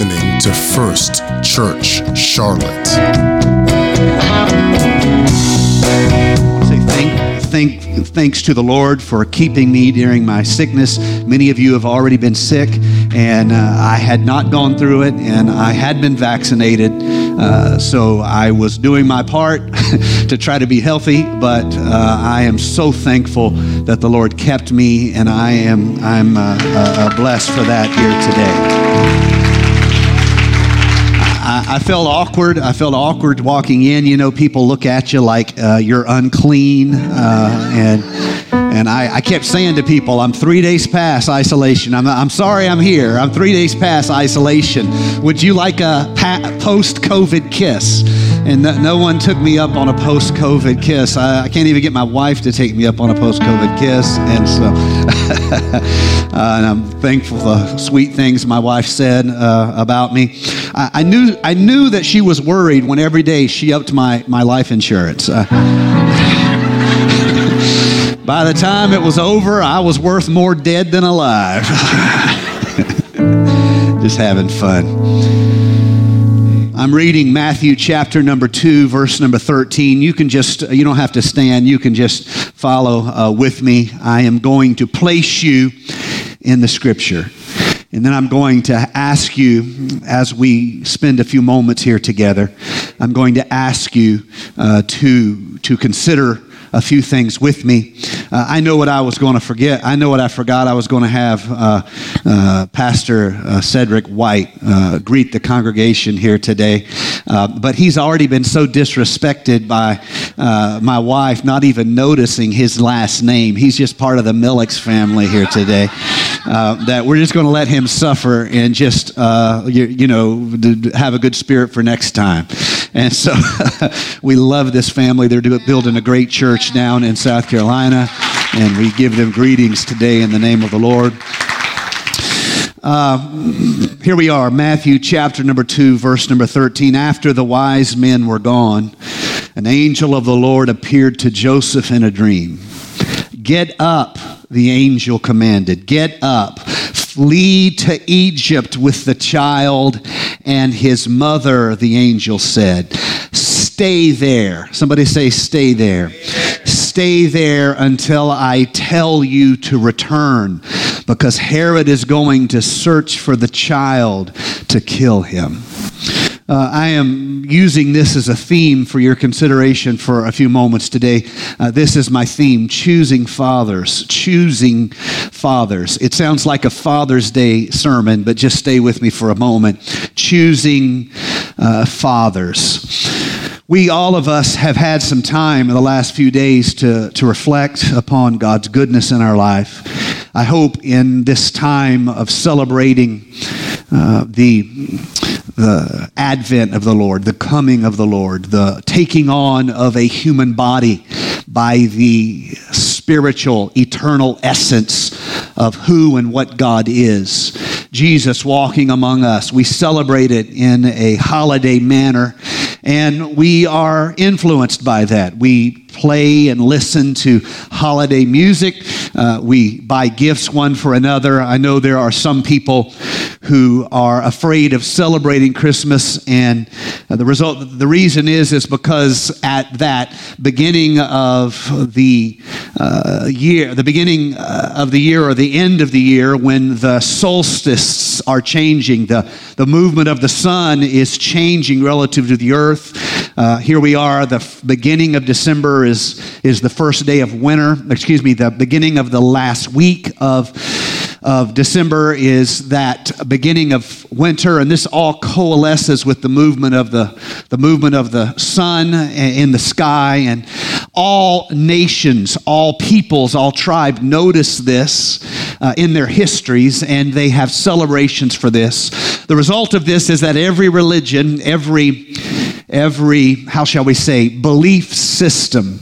listening to First Church Charlotte. Say thank, thank, thanks to the Lord for keeping me during my sickness. Many of you have already been sick, and uh, I had not gone through it, and I had been vaccinated. Uh, so I was doing my part to try to be healthy, but uh, I am so thankful that the Lord kept me, and I am I'm uh, uh, blessed for that here today. I, I, felt awkward. I felt awkward walking in. You know, people look at you like uh, you're unclean, uh, and and I, I, kept saying to people, I'm three days past isolation. I'm, I'm sorry I'm here. I'm three days past isolation. Would you like a pa- post COVID kiss? And no, no, one took me up on a post COVID kiss. I, I, can't even get my wife to take me up on a post COVID kiss. And so, uh, and I'm thankful for the sweet things my wife said uh, about me. I, I, knew, I knew that she was worried when every day she upped my, my life insurance. Uh, by the time it was over, I was worth more dead than alive. Just having fun. I'm reading Matthew chapter number 2, verse number 13. You can just, you don't have to stand, you can just follow uh, with me. I am going to place you in the scripture. And then I'm going to ask you, as we spend a few moments here together, I'm going to ask you uh, to, to consider a few things with me. Uh, I know what I was going to forget. I know what I forgot. I was going to have uh, uh, Pastor uh, Cedric White uh, greet the congregation here today, uh, but he's already been so disrespected by my wife, not even noticing his last name. He's just part of the Millix family here today. That we're just going to let him suffer and just you, you know have a good spirit for next time. And so we love this family. They're building a great church down in South Carolina, and we give them greetings today in the name of the Lord. Uh, here we are, Matthew chapter number 2, verse number 13. After the wise men were gone, an angel of the Lord appeared to Joseph in a dream. Get up, the angel commanded. Get up, flee to Egypt with the child and his mother, the angel said. Stay there. Somebody say, stay there. Stay there until I tell you to return, because Herod is going to search for the child to kill him. Uh, I am using this as a theme for your consideration for a few moments today. Uh, this is my theme choosing fathers. Choosing fathers. It sounds like a Father's Day sermon, but just stay with me for a moment. Choosing uh, fathers. We, all of us, have had some time in the last few days to, to reflect upon God's goodness in our life. I hope in this time of celebrating uh, the the advent of the Lord, the coming of the Lord, the taking on of a human body by the spiritual, eternal essence of who and what God is. Jesus walking among us. We celebrate it in a holiday manner, and we are influenced by that. We play and listen to holiday music. Uh, we buy gifts one for another. I know there are some people who are afraid of celebrating Christmas, and uh, the result, the reason is, is because at that beginning of the uh, year, the beginning uh, of the year or the end of the year, when the solstices are changing, the, the movement of the sun is changing relative to the earth. Uh, here we are, the f- beginning of December is, is the first day of winter, excuse me, the beginning of the last week of of December is that beginning of winter, and this all coalesces with the movement of the, the movement of the sun in the sky. And all nations, all peoples, all tribes notice this uh, in their histories, and they have celebrations for this. The result of this is that every religion, every every, how shall we say, belief system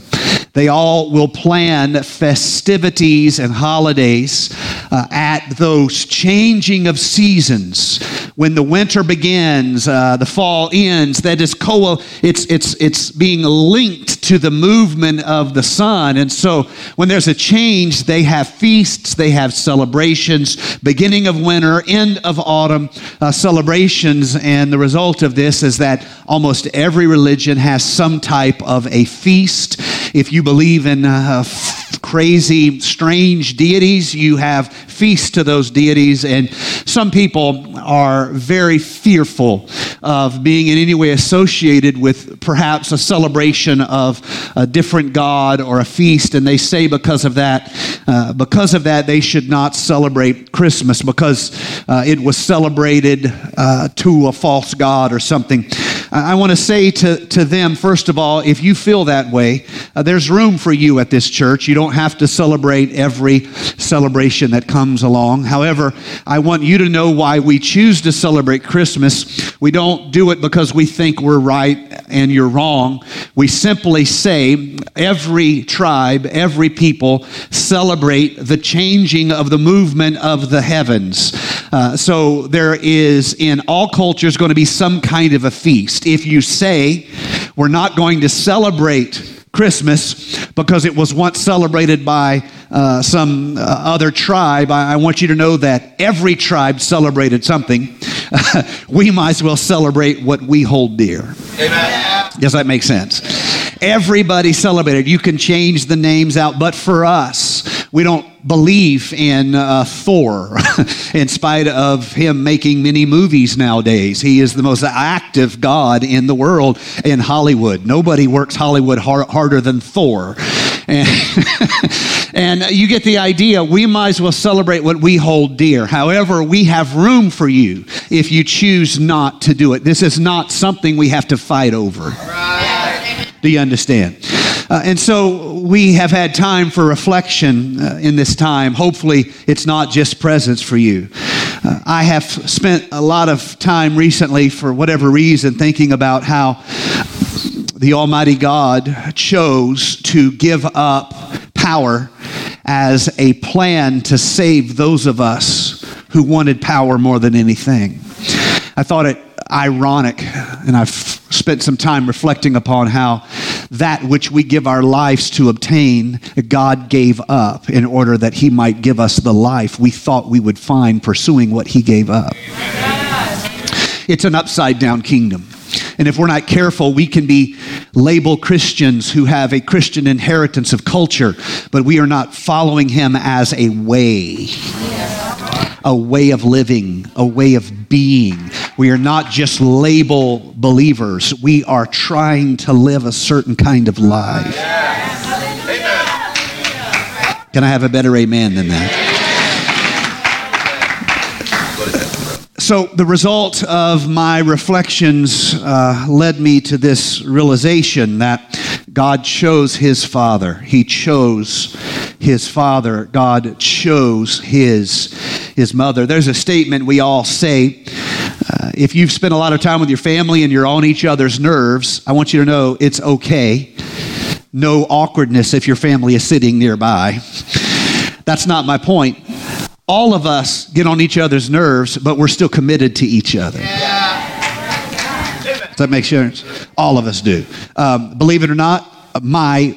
they all will plan festivities and holidays uh, at those changing of seasons when the winter begins, uh, the fall ends, that is co it's, it's, it's being linked to the movement of the sun. And so when there's a change, they have feasts, they have celebrations, beginning of winter, end of autumn uh, celebrations. And the result of this is that almost every religion has some type of a feast. If you believe in uh, crazy, strange deities, you have feasts to those deities. And some people are very fearful of being in any way associated with perhaps a celebration of a different God or a feast. And they say because of that, uh, because of that, they should not celebrate Christmas because uh, it was celebrated uh, to a false God or something. I want to say to, to them, first of all, if you feel that way, uh, there's room for you at this church. You don't have to celebrate every celebration that comes along. However, I want you to know why we choose to celebrate Christmas. We don't do it because we think we're right and you're wrong. We simply say every tribe, every people celebrate the changing of the movement of the heavens. Uh, so there is in all cultures going to be some kind of a feast. If you say we're not going to celebrate Christmas because it was once celebrated by uh, some uh, other tribe, I, I, want you to know that every tribe celebrated something. we might as well celebrate what we hold dear. Amen. Does that make sense? Everybody celebrated. You can change the names out, but for us, we don't believe in uh, Thor in spite of him making many movies nowadays. He is the most active God in the world in Hollywood. Nobody works Hollywood har- harder than Thor. And, and you get the idea. We might as well celebrate what we hold dear. However, we have room for you if you choose not to do it. This is not something we have to fight over. Do you understand? Uh, and so we have had time for reflection uh, in this time. Hopefully, it's not just presence for you. Uh, I have spent a lot of time recently, for whatever reason, thinking about how the Almighty God chose to give up power as a plan to save those of us who wanted power more than anything. I thought it ironic, and I've spent some time reflecting upon how that which we give our lives to obtain, God gave up in order that He might give us the life we thought we would find pursuing what He gave up. It's an upside down kingdom. And if we're not careful, we can be labeled Christians who have a Christian inheritance of culture, but we are not following Him as a way a way of living, a way of being. We are not just label believers, we are trying to live a certain kind of life. Can I have a better amen than that? So, the result of my reflections uh, led me to this realization that God chose his father. He chose his father. God chose his his mother. There's a statement we all say. Uh, if you've spent a lot of time with your family and you're on each other's nerves, I want you to know it's okay. No awkwardness if your family is sitting nearby. That's not my point. All of us get on each other's nerves, but we're still committed to each other. Does that make sense? All of us do. Um, believe it or not, my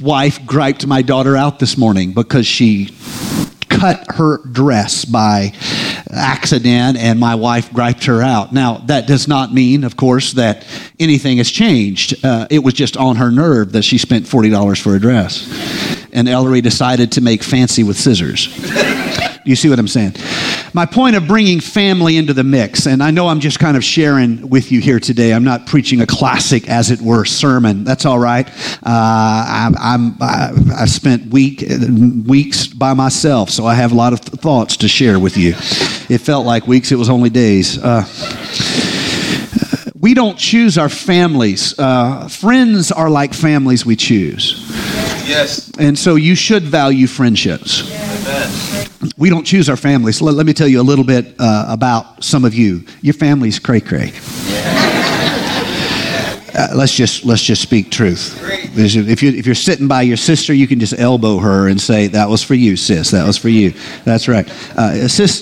wife griped my daughter out this morning because she cut her dress by accident and my wife griped her out. Now, that does not mean, of course, that anything has changed. Uh, it was just on her nerve that she spent $40 for a dress. And Ellery decided to make fancy with scissors. You see what I'm saying? My point of bringing family into the mix, and I know I'm just kind of sharing with you here today. I'm not preaching a classic, as it were, sermon. That's all right. Uh, I, I'm, I, I spent week, weeks by myself, so I have a lot of thoughts to share with you. It felt like weeks, it was only days. Uh, we don't choose our families. Uh, friends are like families we choose. Yes. And so you should value friendships. We don't choose our families. Let, let me tell you a little bit uh, about some of you. Your family's cray cray. Uh, let's just let's just speak truth. If you if you're sitting by your sister, you can just elbow her and say, "That was for you, sis. That was for you." That's right. Uh, sis,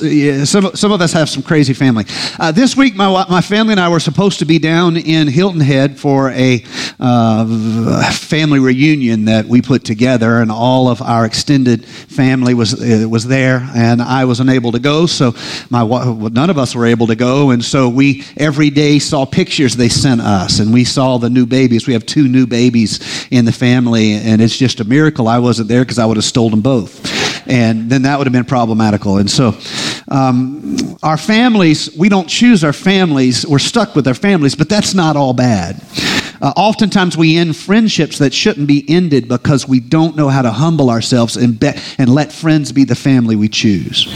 some some of us have some crazy family. Uh, this week, my my family and I were supposed to be down in Hilton Head for a uh, family reunion that we put together, and all of our extended family was uh, was there, and I was unable to go. So my none of us were able to go, and so we every day saw pictures they sent us, and we saw the new babies. We have two new babies in the family, and it's just a miracle I wasn't there because I would have stolen both. And then that would have been problematical. And so, um, our families, we don't choose our families, we're stuck with our families, but that's not all bad. Uh, oftentimes we end friendships that shouldn't be ended because we don't know how to humble ourselves and, be- and let friends be the family we choose.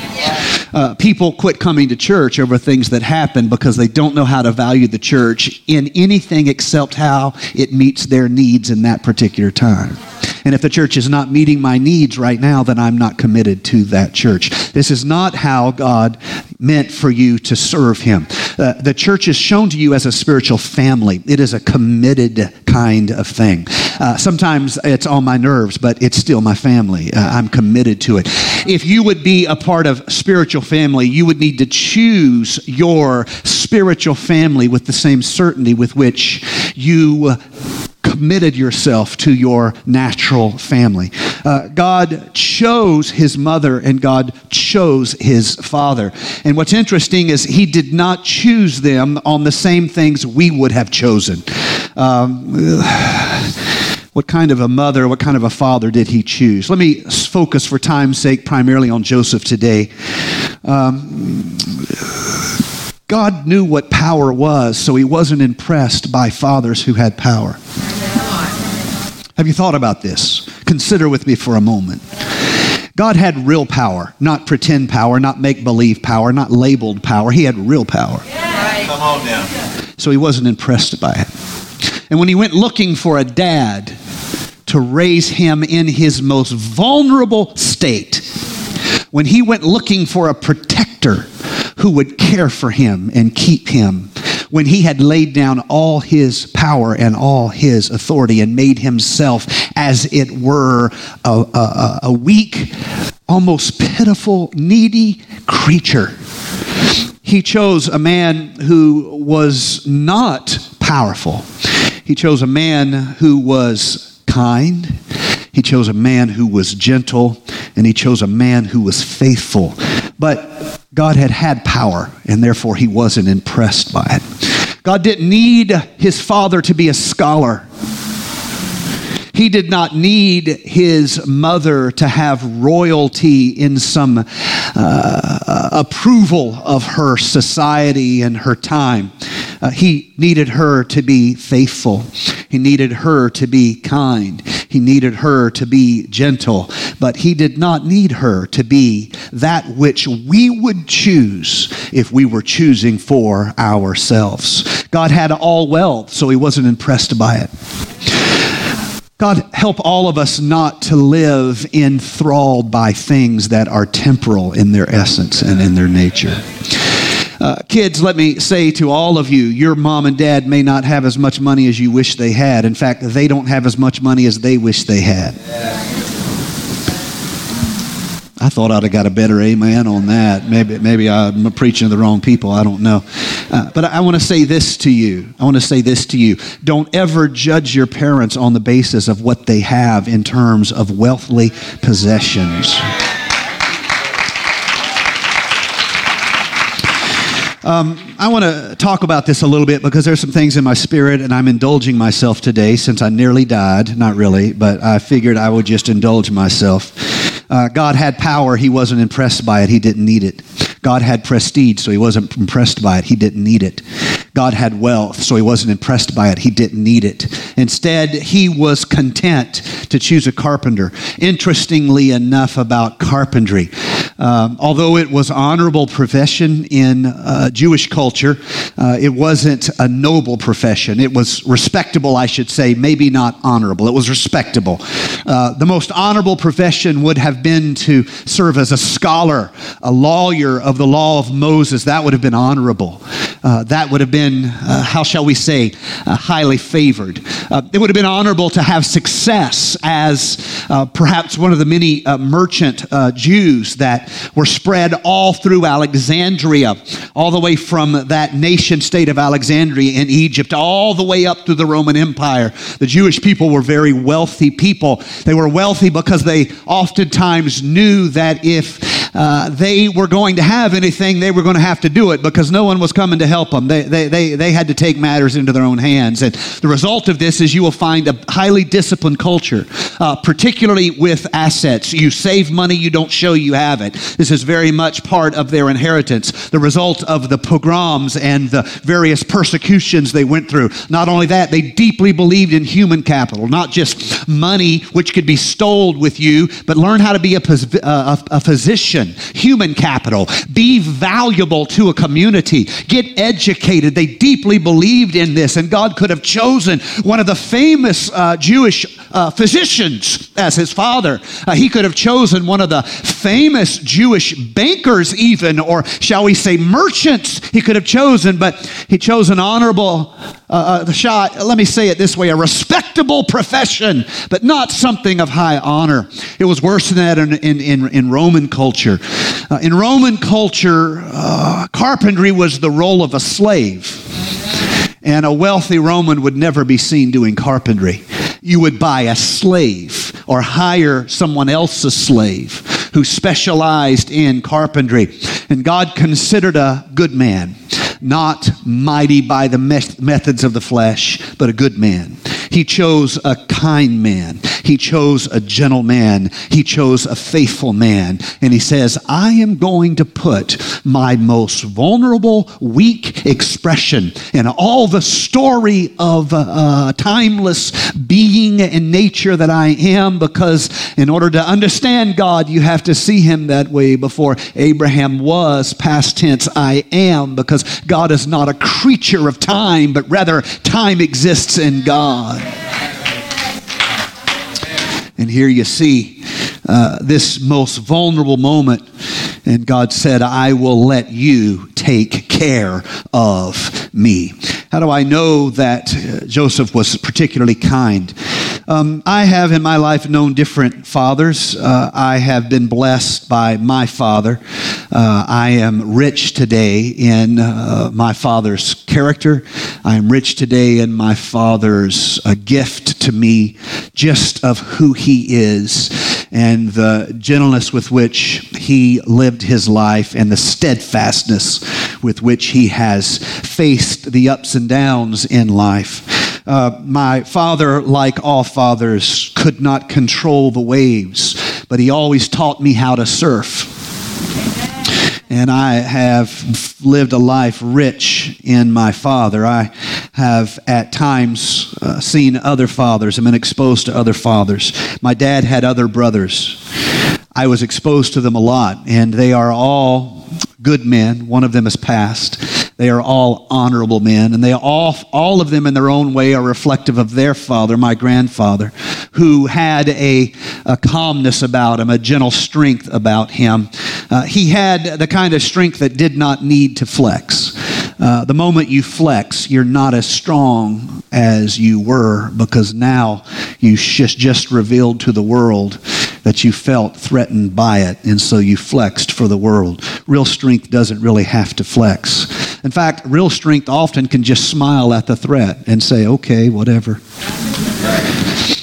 Uh, people quit coming to church over things that happen because they don't know how to value the church in anything except how it meets their needs in that particular time. And if the church is not meeting my needs right now, then I'm not committed to that church. This is not how God meant for you to serve Him. Uh, the church is shown to you as a spiritual family, it is a committed kind of thing. Uh, sometimes it's on my nerves, but it's still my family. Uh, I'm committed to it. If you would be a part of spiritual family, you would need to choose your spiritual family with the same certainty with which you committed yourself to your natural family. Uh, God chose his mother and God chose his father. And what's interesting is he did not choose them on the same things we would have chosen. Um, what kind of a mother, what kind of a father did he choose? Let me focus for time's sake primarily on Joseph today. Um, God knew what power was, so he wasn't impressed by fathers who had power. Have you thought about this? Consider with me for a moment. God had real power, not pretend power, not make believe power, not labeled power. He had real power. Come on now. So he wasn't impressed by it. And when he went looking for a dad to raise him in his most vulnerable state, when he went looking for a protector who would care for him and keep him when he had laid down all his power and all his authority and made himself, as it were, a, a, a weak, almost pitiful, needy creature. He chose a man who was not powerful. He chose a man who was kind. He chose a man who was gentle. And he chose a man who was faithful. But God had had power, and therefore he wasn't impressed by it. God didn't need his father to be a scholar. He did not need his mother to have royalty in some uh, approval of her society and her time. Uh, he needed her to be faithful. He needed her to be kind. He needed her to be gentle. But he did not need her to be that which we would choose if we were choosing for ourselves. God had all wealth, so he wasn't impressed by it. God, help all of us not to live enthralled by things that are temporal in their essence and in their nature. Uh, kids, let me say to all of you, your mom and dad may not have as much money as you wish they had. In fact, they don't have as much money as they wish they had. I thought I'd have got a better amen on that. Maybe, maybe I'm preaching to the wrong people. I don't know. Uh, but I, I want to say this to you. I want to say this to you. Don't ever judge your parents on the basis of what they have in terms of wealthly possessions. Um, I want to talk about this a little bit because there's some things in my spirit, and I'm indulging myself today since I nearly died. Not really, but I figured I would just indulge myself. Uh, God had power, he wasn't impressed by it, he didn't need it. God had prestige, so he wasn't impressed by it, he didn't need it. God had wealth, so he wasn't impressed by it. He didn't need it. Instead, he was content to choose a carpenter. Interestingly enough, about carpentry, um, although it was honorable profession in uh, Jewish culture, uh, it wasn't a noble profession. It was respectable, I should say, maybe not honorable. It was respectable. Uh, the most honorable profession would have been to serve as a scholar, a lawyer of the law of Moses. That would have been honorable. uh, that would have been, uh, how shall we say, uh, highly favored. Uh, it would have been honorable to have success as uh, perhaps one of the many uh, merchant Jews that were spread all through Alexandria, all the way from that nation state of Alexandria in Egypt, all the way up through the Roman Empire. The Jewish people were very wealthy people. They were wealthy because they oftentimes knew that if uh, they were going to have anything, they were going to have to do it because no one was coming to help them. They, they, they, they had to take matters into their own hands. And the result of this is you will find a highly disciplined culture, uh, particularly with assets. You save money, you don't show you have it. This is very much part of their inheritance. The result of the pogroms and the various persecutions they went through. Not only that, they deeply believed in human capital, not just money, which could be stole with you, but learn how to be a, uh, a, a physician, human capital. Be valuable to a community. Get educated. They deeply believed in this, and God could have chosen one of the famous uh, Jewish uh, physicians as his father. Uh, he could have chosen one of the famous Jewish bankers, even, or shall we say merchants, he could have chosen, but he chose an honorable uh, uh shot. Let me say it this way a respectable profession, but not something of high honor. It was worse than that in, in, in, in Roman culture. Uh, in Roman culture, carpentry was the role of a slave. And a wealthy Roman would never be seen doing carpentry. You would buy a slave or hire someone else's slave who specialized in carpentry. And God considered a good man, not mighty by the methods of the flesh, but a good man. He chose a kind man. He chose a gentle man. He chose a faithful man. And he says, I am going to put my most vulnerable, weak expression in all the story of uh, uh, timeless being and nature that I am, because in order to understand God, you have to see him that way before Abraham was, past tense, I am, because God is not a creature of time, but rather time exists in God. And here you see uh, this most vulnerable moment. And God said, I will let you take care of me. How do I know that uh, Joseph was particularly kind? Um, I have in my life known different fathers. Uh, I have been blessed by my father. Uh, I am rich today in uh, my father's character. I am rich today in my father's uh, gift to me, just of who he is and the gentleness with which he lived his life and the steadfastness with which he has faced the ups and downs in life. Uh, my father, like all fathers, could not control the waves, but he always taught me how to surf. And I have lived a life rich in my father. I have at times uh, seen other fathers and been exposed to other fathers. My dad had other brothers. I was exposed to them a lot, and they are all good men. One of them has passed. They are all honorable men, and they all, all of them in their own way are reflective of their father, my grandfather, who had a, a calmness about him, a gentle strength about him. Uh, he had the kind of strength that did not need to flex. Uh, the moment you flex, you're not as strong as you were because now you just, just revealed to the world that you felt threatened by it, and so you flexed for the world. Real strength doesn't really have to flex. In fact, real strength often can just smile at the threat and say, okay, whatever.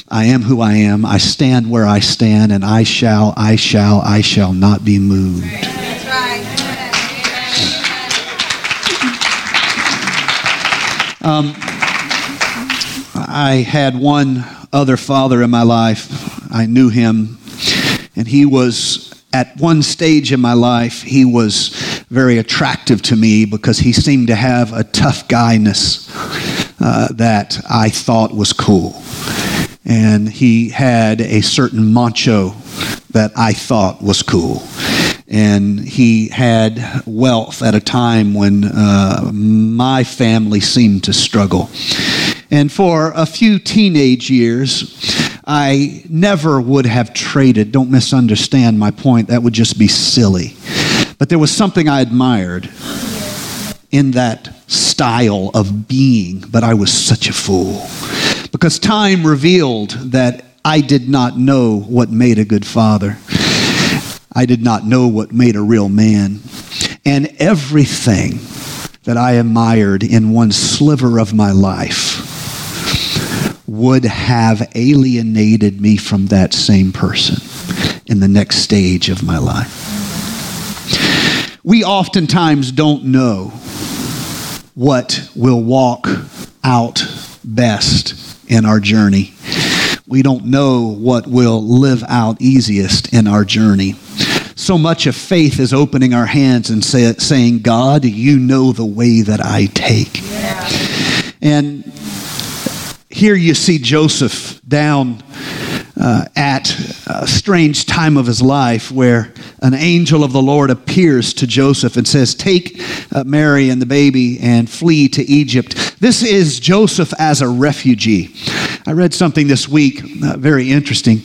I am who I am. I stand where I stand, and I shall, I shall, I shall not be moved. Um, I had one other father in my life. I knew him, and he was at one stage in my life, he was very attractive to me because he seemed to have a tough guyness uh, that I thought was cool. And he had a certain macho that I thought was cool. And he had wealth at a time when uh, my family seemed to struggle. And for a few teenage years, I never would have traded. Don't misunderstand my point. That would just be silly. But there was something I admired. in that style of being, but I was such a fool. Because time revealed that I did not know what made a good father. I did not know what made a real man. And everything that I admired in one sliver of my life would have alienated me from that same person in the next stage of my life. We oftentimes don't know what will walk out best in our journey. We don't know what will live out easiest in our journey. So much of faith is opening our hands and say, saying, God, you know the way that I take. Yeah. And here you see Joseph down uh, at a strange time of his life where an angel of the Lord appears to Joseph and says, Take uh, Mary and the baby and flee to Egypt. This is Joseph as a refugee. I read something this week, uh, very interesting,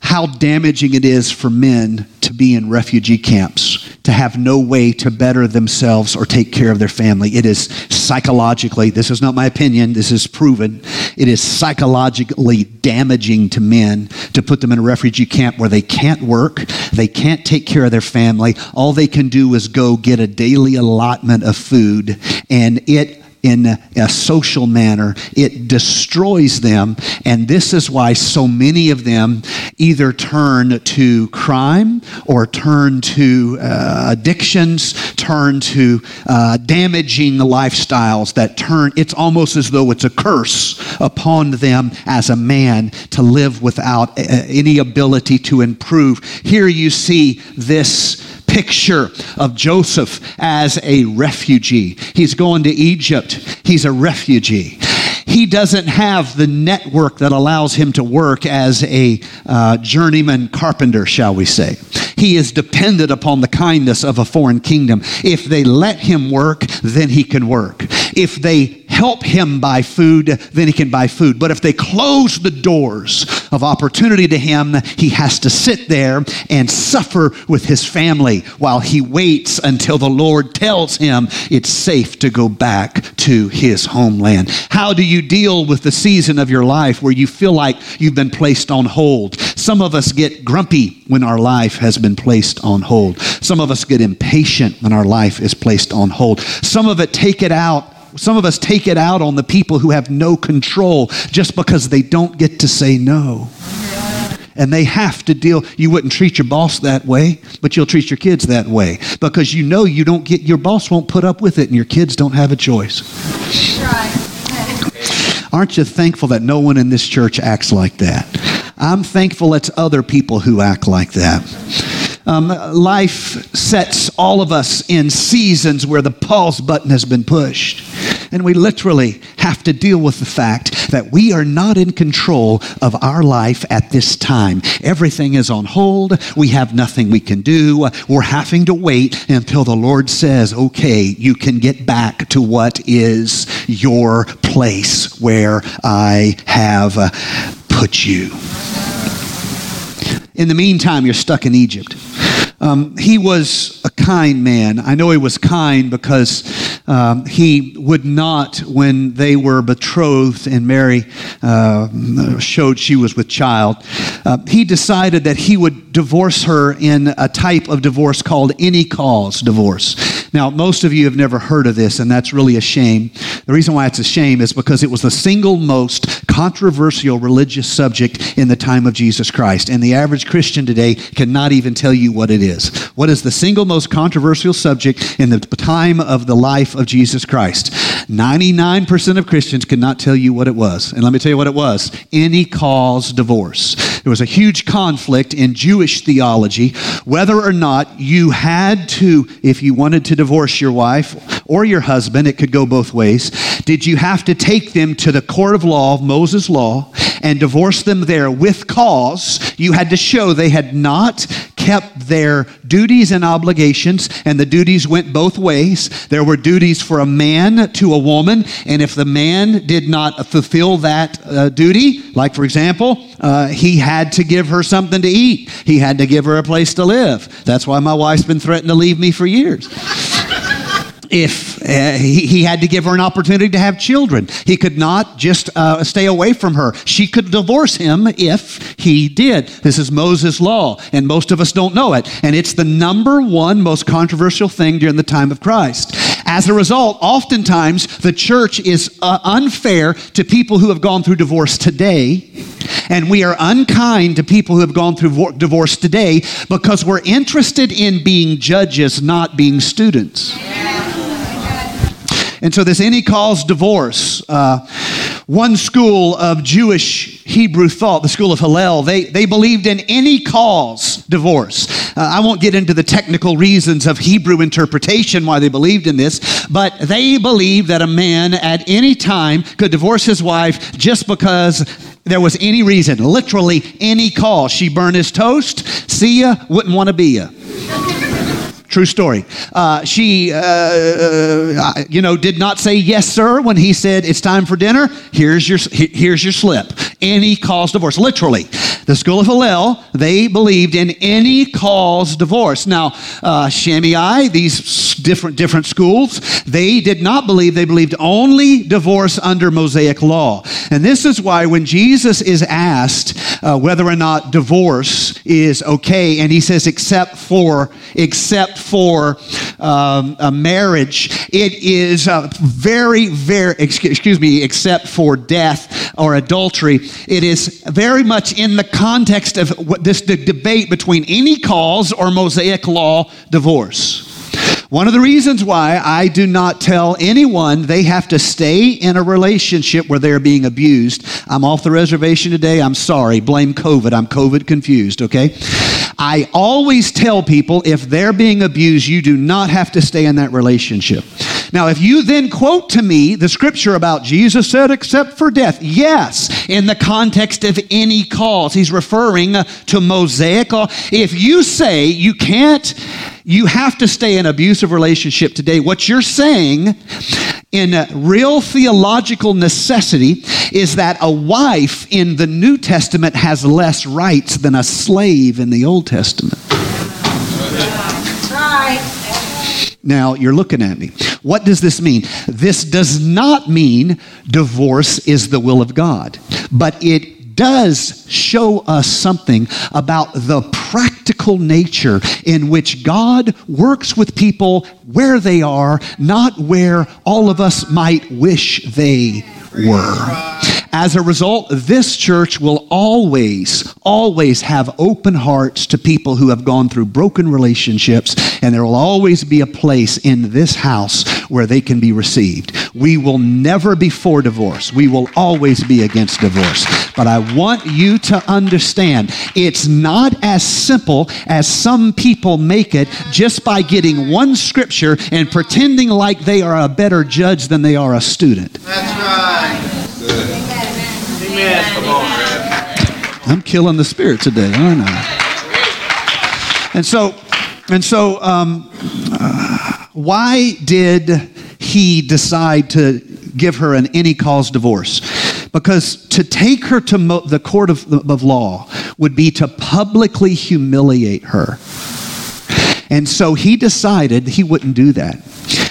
how damaging it is for men to be in refugee camps, to have no way to better themselves or take care of their family. It is psychologically, this is not my opinion, this is proven, it is psychologically damaging to men to put them in a refugee camp where they can't work, they can't take care of their family. All they can do is go get a daily allotment of food, and it in a social manner, it destroys them. And this is why so many of them either turn to crime or turn to uh, addictions, turn to uh, damaging lifestyles that turn, it's almost as though it's a curse upon them as a man to live without uh, any ability to improve. Here you see this picture of Joseph as a refugee. He's going to Egypt, he's a refugee. He doesn't have the network that allows him to work as a uh, journeyman carpenter, shall we say. He is dependent upon the kindness of a foreign kingdom. If they let him work, then he can work. If they help him buy food, then he can buy food. But if they close the doors of opportunity to him, he has to sit there and suffer with his family while he waits until the Lord tells him it's safe to go back to his homeland. How do you deal with the season of your life where you feel like you've been placed on hold? Some of us get grumpy when our life has been placed on hold. Some of us get impatient when our life is placed on hold. Some of it take it out some of us take it out on the people who have no control just because they don't get to say no. And they have to deal. You wouldn't treat your boss that way, but you'll treat your kids that way because you know you don't get, your boss won't put up with it and your kids don't have a choice. Aren't you thankful that no one in this church acts like that? I'm thankful it's other people who act like that. Um, life sets all of us in seasons where the pause button has been pushed. And we literally have to deal with the fact that we are not in control of our life at this time. Everything is on hold. We have nothing we can do. We're having to wait until the Lord says, okay, you can get back to what is your place where I have put you. In the meantime, you're stuck in Egypt. Um, he was a kind man. I know he was kind because um, he would not, when they were betrothed and Mary uh, showed she was with child, uh, he decided that he would divorce her in a type of divorce called any cause divorce. Now, most of you have never heard of this, and that's really a shame. The reason why it's a shame is because it was the single most controversial religious subject in the time of Jesus Christ. And the average Christian today cannot even tell you what it is. What is the single most controversial subject in the time of the life of Jesus Christ? 99% of Christians could not tell you what it was. And let me tell you what it was any cause divorce. There was a huge conflict in Jewish theology whether or not you had to, if you wanted to divorce your wife or your husband, it could go both ways. Did you have to take them to the court of law, Moses' law, and divorce them there with cause? You had to show they had not kept their duties and obligations, and the duties went both ways. There were duties for a man to a woman, and if the man did not fulfill that uh, duty, like for example, uh, he had to give her something to eat, he had to give her a place to live. That's why my wife's been threatening to leave me for years. If uh, he, he, had to give her an opportunity to have children. He could not just uh, stay away from her. She could divorce him if he did. This is Moses' law, and most of us don't know it. And it's the number one most controversial thing during the time of Christ. As a result, oftentimes the church is uh, unfair to people who have gone through divorce today, and we are unkind to people who have gone through divorce today because we're interested in being judges, not being students. And so this any cause divorce. Uh, one school of Jewish Hebrew thought, the school of Hillel, they, they believed in any cause divorce. Uh, I won't get into the technical reasons of Hebrew interpretation why they believed in this, but they believed that a man at any time could divorce his wife just because there was any reason, literally any cause. She burned his toast, see ya, wouldn't want to be ya. True story. Uh, she, uh, uh, you know, did not say yes, sir, when he said it's time for dinner. Here's your, here's your slip. Any cause divorce, literally. The school of Hillel, they believed in any cause divorce. Now, uh, Shammai, these different different schools, they did not believe. They believed only divorce under Mosaic law. And this is why when Jesus is asked uh, whether or not divorce is okay, and he says except for except for um, a marriage, it is uh, very very excuse me except for death or adultery. It is very much in the context of this debate between any cause or Mosaic law divorce. One of the reasons why I do not tell anyone they have to stay in a relationship where they're being abused. I'm off the reservation today. I'm sorry. Blame COVID. I'm COVID confused, okay? I always tell people if they're being abused, you do not have to stay in that relationship. Now, if you then quote to me the scripture about Jesus said, except for death, yes, in the context of any cause, he's referring to Mosaic law. If you say you can't, you have to stay in an abusive relationship today, what you're saying in real theological necessity is that a wife in the New Testament has less rights than a slave in the Old Testament. Now, you're looking at me. What does this mean? This does not mean divorce is the will of God, but it does show us something about the practical nature in which God works with people where they are, not where all of us might wish they were. As a result, this church will always, always have open hearts to people who have gone through broken relationships, and there will always be a place in this house where they can be received. We will never be for divorce. We will always be against divorce. But I want you to understand it's not as simple as some people make it just by getting one scripture and pretending like they are a better judge than they are a student. That's right. Good. Amen. Come on, I'm killing the spirit today, aren't I? And so, and so, um, uh, why did he decide to give her an any cause divorce? Because to take her to mo- the court of, of law would be to publicly humiliate her. And so he decided he wouldn't do that.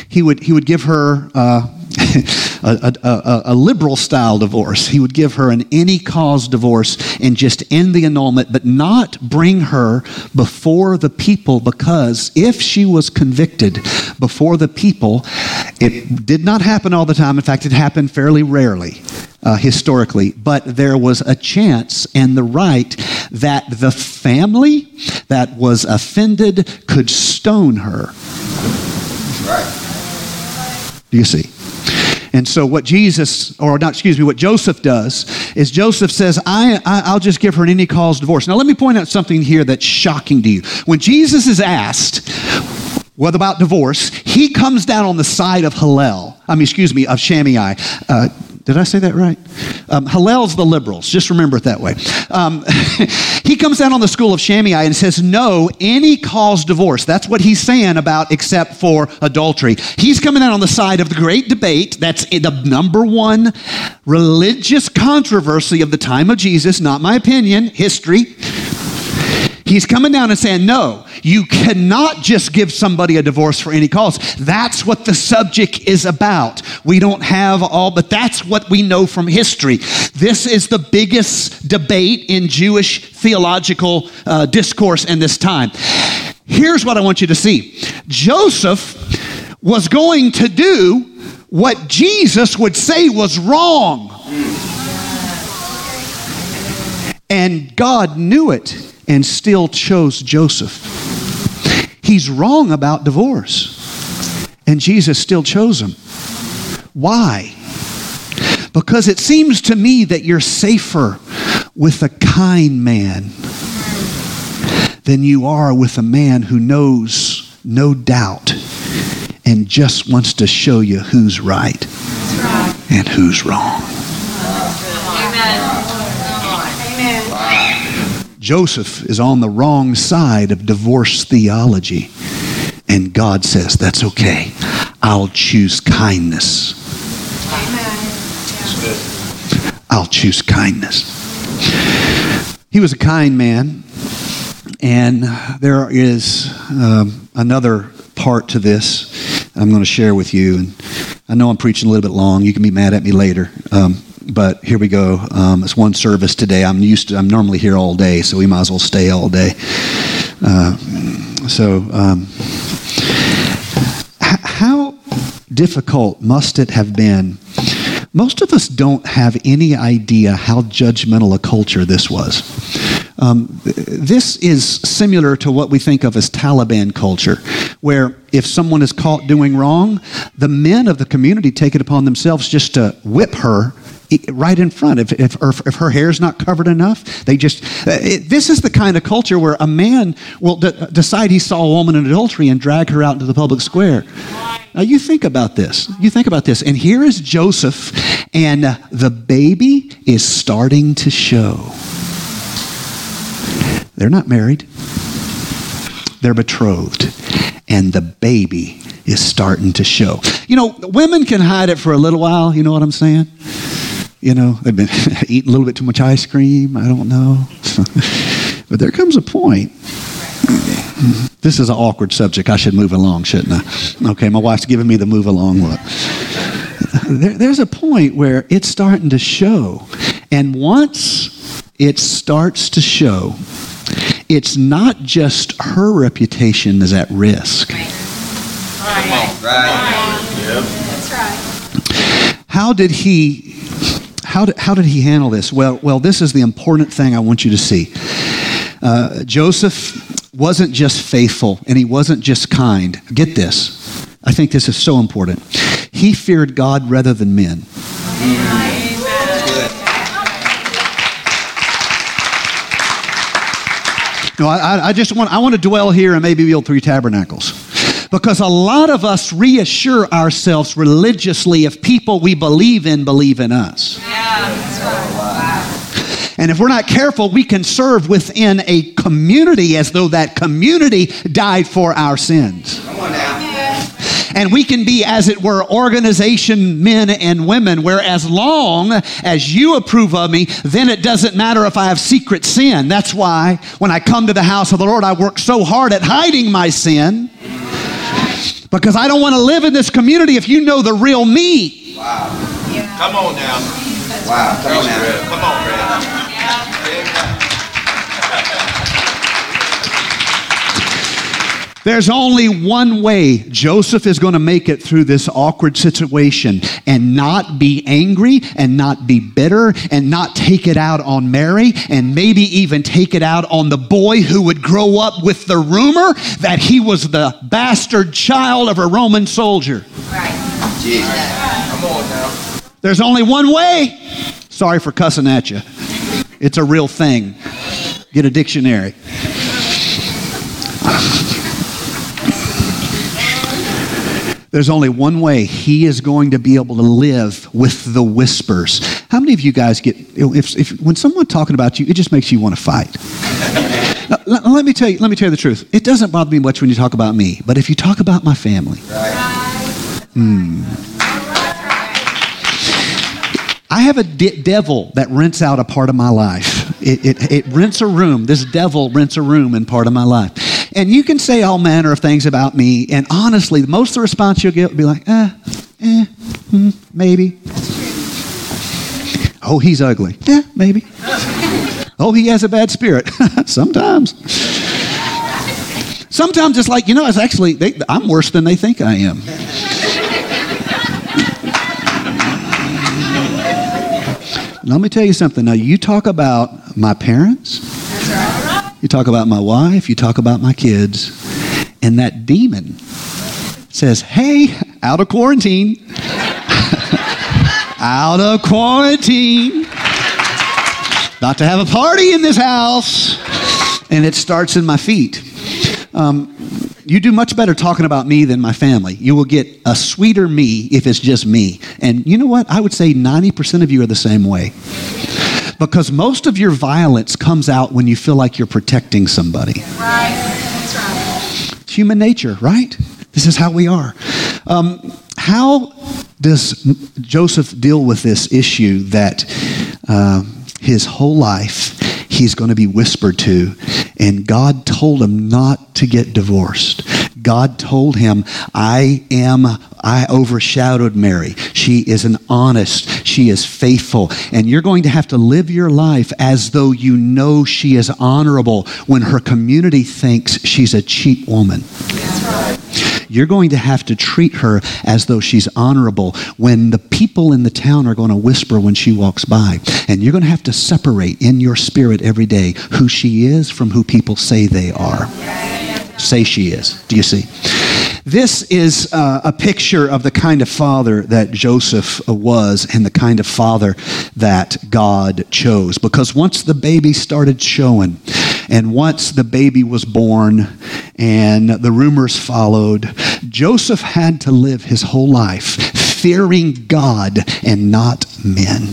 He would, he would give her. Uh, a, a, a, liberal style divorce. He would give her an any cause divorce and just end the annulment, but not bring her before the people because if she was convicted before the people, it did not happen all the time. In fact, it happened fairly rarely. Uh, historically, but there was a chance and the right that the family that was offended could stone her. Right. Do you see? And so, what Jesus, or not, excuse me, what Joseph does is Joseph says, I, I, will just give her an any cause divorce. Now, let me point out something here that's shocking to you. When Jesus is asked, what about divorce? He comes down on the side of Hillel. I mean, excuse me, of Shammai. Uh, did I say that right? Um, Hillel's the liberals. Just remember it that way. Um, he comes down on the school of Shammai and says, No, any cause divorce. That's what he's saying about except for adultery. He's coming out on the side of the great debate. That's the number one religious controversy of the time of Jesus, not my opinion, history. He's coming down and saying, no, you cannot just give somebody a divorce for any cause. That's what the subject is about. We don't have all, but that's what we know from history. This is the biggest debate in Jewish theological uh, discourse in this time. Here's what I want you to see Joseph was going to do what Jesus would say was wrong. And God knew it and still chose Joseph. He's wrong about divorce. And Jesus still chose him. Why? Because it seems to me that you're safer with a kind man than you are with a man who knows no doubt and just wants to show you who's right, and who's wrong. Joseph is on the wrong side of divorce theology. And God says, That's okay. I'll choose kindness. I'll choose kindness. He was a kind man. And there is um, another part to this I'm going to share with you. And I know I'm preaching a little bit long. You can be mad at me later. Um, but here we go. Um, it's one service today. I'm used to. I'm normally here all day, so we might as well stay all day. Uh, so, um, h- how difficult must it have been? Most of us don't have any idea how judgmental a culture this was. Um, this is similar to what we think of as Taliban culture, where if someone is caught doing wrong, the men of the community take it upon themselves just to whip her right in front. If, if, if her hair's not covered enough, they just. Uh, it, this is the kind of culture where a man will decide he saw a woman in adultery and drag her out into the public square. Now, you think about this. You think about this. And here is Joseph, and uh, the baby is starting to show. They're not married, they're betrothed. And the baby is starting to show. You know, women can hide it for a little while. You know what I'm saying? You know, they've been eating a little bit too much ice cream. I don't know. but there comes a point. This is an awkward subject. I should move along, shouldn't I? Okay, my wife's giving me the move along look. There, there's a point where it's starting to show. And once it starts to show, it's not just her reputation is at risk. Right. Right. Yep. That's right. How did he how did, how did he handle this? Well, well, this is the important thing I want you to see. Uh, Joseph wasn't just faithful and he wasn't just kind. Get this. I think this is so important. He feared God rather than men. No, I, I just want I want to dwell here and maybe build three tabernacles. Because a lot of us reassure ourselves religiously if people we believe in believe in us. And if we're not careful, we can serve within a community as though that community died for our sins. And we can be, as it were, organization men and women, where as long as you approve of me, then it doesn't matter if I have secret sin. That's why when I come to the house of the Lord, I work so hard at hiding my sin because I don't want to live in this community if you know the real me. Wow. Yeah. Come on now. Wow. Come on now. Come on, Red. There's only one way Joseph is going to make it through this awkward situation and not be angry and not be bitter and not take it out on Mary and maybe even take it out on the boy who would grow up with the rumor that he was the bastard child of a Roman soldier. Right. Jesus. Come on now. There's only one way. Sorry for cussing at you. It's a real thing. Get a dictionary. There's only one way he is going to be able to live with the whispers. How many of you guys get, if, if when someone talking about you, it just makes you want to fight? now, let, let, me tell you, let me tell you the truth. It doesn't bother me much when you talk about me, but if you talk about my family, hmm. I have a de- devil that rents out a part of my life It, it, it rents a room. This devil rents a room in part of my life. And you can say all manner of things about me, and honestly, most of the response you'll get will be like, eh, eh, hmm, maybe. Oh, he's ugly. Yeah, maybe. Oh, he has a bad spirit. Sometimes. Sometimes it's like, you know, it's actually, they, I'm worse than they think I am. Let me tell you something. Now, you talk about my parents, you talk about my wife, you talk about my kids, and that demon says, hey, out of quarantine. out of quarantine. About to have a party in this house. And it starts in my feet. Um, you do much better talking about me than my family. You will get a sweeter me if it's just me. And you know what? I would say 90% of you are the same way. Because most of your violence comes out when you feel like you're protecting somebody. Right. That's right. It's human nature, right? This is how we are. Um, how does Joseph deal with this issue that uh, his whole life he's going to be whispered to. And God told him not to get divorced. God told him, I am, I overshadowed Mary. She is an honest, she is faithful. And you're going to have to live your life as though you know she is honorable when her community thinks she's a cheap woman. That's right. You're going to have to treat her as though she's honorable when the people in the town are going to whisper when she walks by. And you're going to have to separate in your spirit every day who she is from who people say they are. Say she is. Do you see? This is uh, a picture of the kind of father that Joseph was and the kind of father that God chose. Because once the baby started showing, and once the baby was born and the rumors followed, Joseph had to live his whole life fearing God and not men.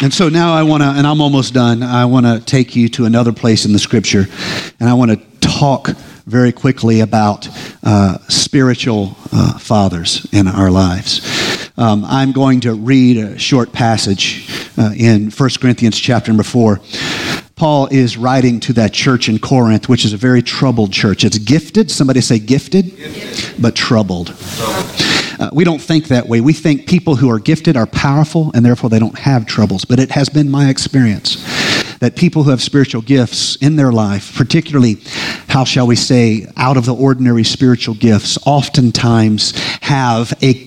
And so now I want to, and I'm almost done, I want to take you to another place in the scripture, and I want to talk very quickly about uh, spiritual uh, fathers in our lives. Um, I'm going to read a short passage uh, in 1 Corinthians chapter number 4. Paul is writing to that church in Corinth, which is a very troubled church. It's gifted, somebody say gifted, gifted. but troubled. Uh, we don't think that way. We think people who are gifted are powerful and therefore they don't have troubles. But it has been my experience that people who have spiritual gifts in their life, particularly, how shall we say, out of the ordinary spiritual gifts, oftentimes have a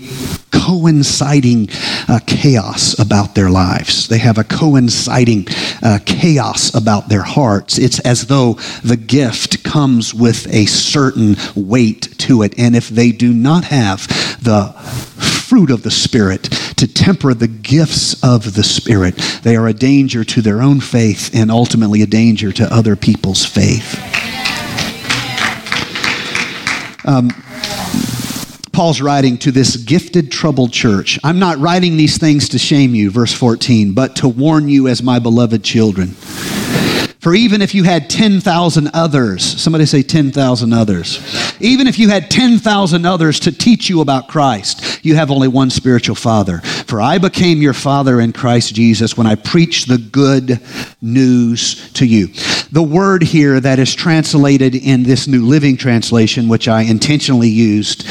coinciding uh, chaos about their lives. They have a coinciding uh, chaos about their hearts. It's as though the gift comes with a certain weight to it. And if they do not have the fruit of the Spirit to temper the gifts of the Spirit, they are a danger to their own faith and ultimately a danger to other people's faith. Um, Paul's writing to this gifted, troubled church. I'm not writing these things to shame you, verse 14, but to warn you as my beloved children. For even if you had 10,000 others, somebody say 10,000 others. Even if you had 10,000 others to teach you about Christ, you have only one spiritual father. For I became your father in Christ Jesus when I preached the good news to you. The word here that is translated in this New Living Translation, which I intentionally used,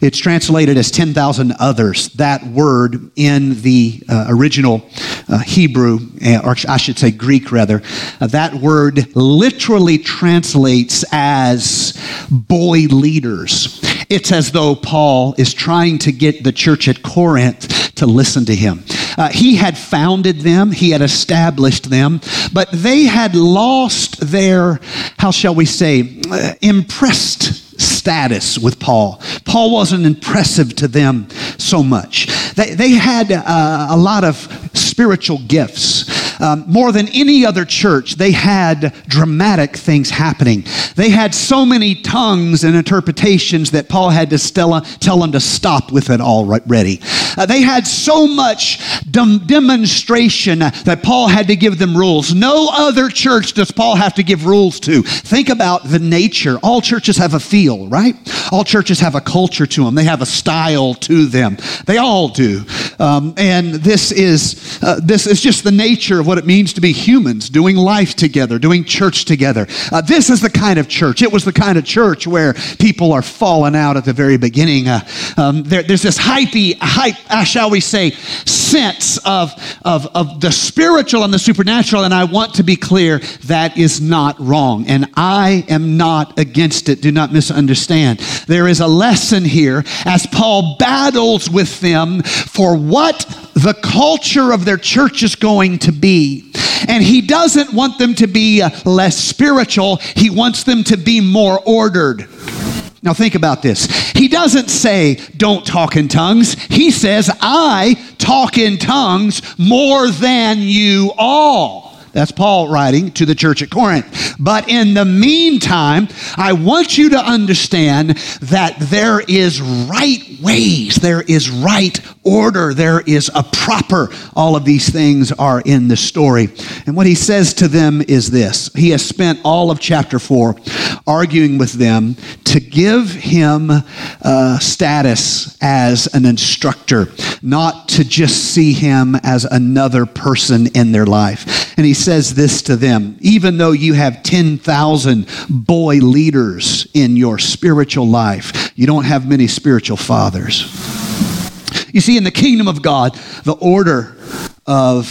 it's translated as 10,000 others. That word in the uh, original uh, Hebrew, uh, or I should say Greek rather, uh, that word literally translates as boy leaders. It's as though Paul is trying to get the church at Corinth to listen to him. Uh, he had founded them, he had established them, but they had lost their, how shall we say, uh, impressed status with Paul. Paul wasn't impressive to them so much. They, they had uh, a lot of spiritual gifts. Um, more than any other church, they had dramatic things happening. They had so many tongues and interpretations that Paul had to tell, tell them to stop with it already. Uh, they had so much dem- demonstration that Paul had to give them rules. No other church does Paul have to give rules to. Think about the nature. All churches have a feel, right? All churches have a culture to them, they have a style to them. They all do. Um, and this is, uh, this is just the nature of what it means to be humans, doing life together, doing church together. Uh, this is the kind of church. It was the kind of church where people are falling out at the very beginning. Uh, um, there, there's this hypey, hype, uh, shall we say, sense of, of, of the spiritual and the supernatural. And I want to be clear that is not wrong. And I am not against it. Do not misunderstand. There is a lesson here as Paul battles with them for what the culture of their church is going to be. And he doesn't want them to be uh, less spiritual, he wants them to be more ordered. Now, think about this. He doesn't say, don't talk in tongues. He says, I talk in tongues more than you all. That's Paul writing to the church at Corinth. But in the meantime, I want you to understand that there is right ways, there is right order, there is a proper. All of these things are in the story. And what he says to them is this He has spent all of chapter 4 arguing with them to give him uh, status as an instructor, not to just see him as another person in their life. And he says this to them even though you have 10,000 boy leaders in your spiritual life, you don't have many spiritual fathers. You see, in the kingdom of God, the order of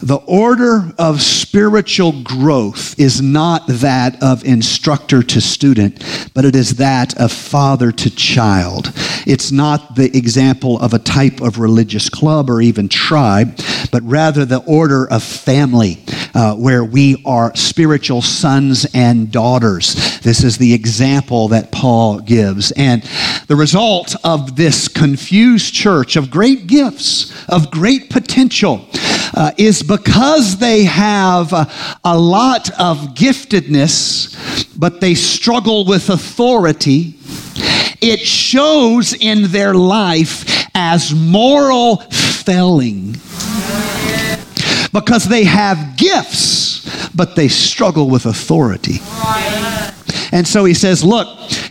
the order of spiritual growth is not that of instructor to student, but it is that of father to child. It's not the example of a type of religious club or even tribe, but rather the order of family, uh, where we are spiritual sons and daughters. This is the example that Paul gives. And the result of this confused church of great gifts, of great potential, uh, is because they have a, a lot of giftedness, but they struggle with authority. It shows in their life as moral failing because they have gifts, but they struggle with authority. And so he says, Look,